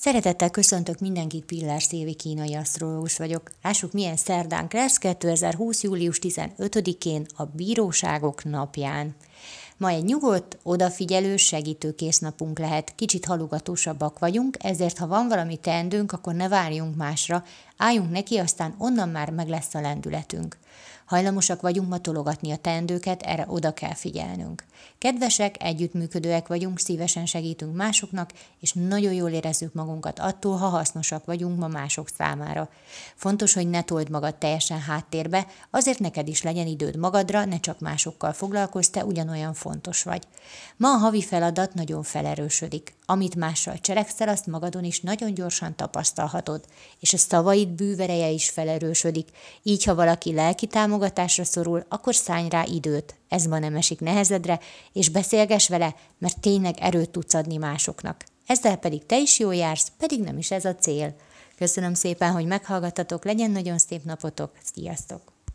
Szeretettel köszöntök mindenkit, Pillár Szévi kínai asztrológus vagyok. Lássuk, milyen szerdánk lesz 2020. július 15-én a Bíróságok napján. Ma egy nyugodt, odafigyelő, segítőkész napunk lehet. Kicsit halugatósabbak vagyunk, ezért ha van valami teendőnk, akkor ne várjunk másra, álljunk neki, aztán onnan már meg lesz a lendületünk. Hajlamosak vagyunk matologatni a teendőket, erre oda kell figyelnünk. Kedvesek, együttműködőek vagyunk, szívesen segítünk másoknak, és nagyon jól érezzük magunkat attól, ha hasznosak vagyunk ma mások számára. Fontos, hogy ne told magad teljesen háttérbe, azért neked is legyen időd magadra, ne csak másokkal foglalkozz, te ugyanolyan fontos vagy. Ma a havi feladat nagyon felerősödik. Amit mással cselekszel, azt magadon is nagyon gyorsan tapasztalhatod, és a szavaid bűvereje is felerősödik. Így, ha valaki lelki támogatásra szorul, akkor szállj rá időt, ez ma nem esik nehezedre, és beszélges vele, mert tényleg erőt tudsz adni másoknak. Ezzel pedig te is jól jársz, pedig nem is ez a cél. Köszönöm szépen, hogy meghallgattatok, legyen nagyon szép napotok, sziasztok!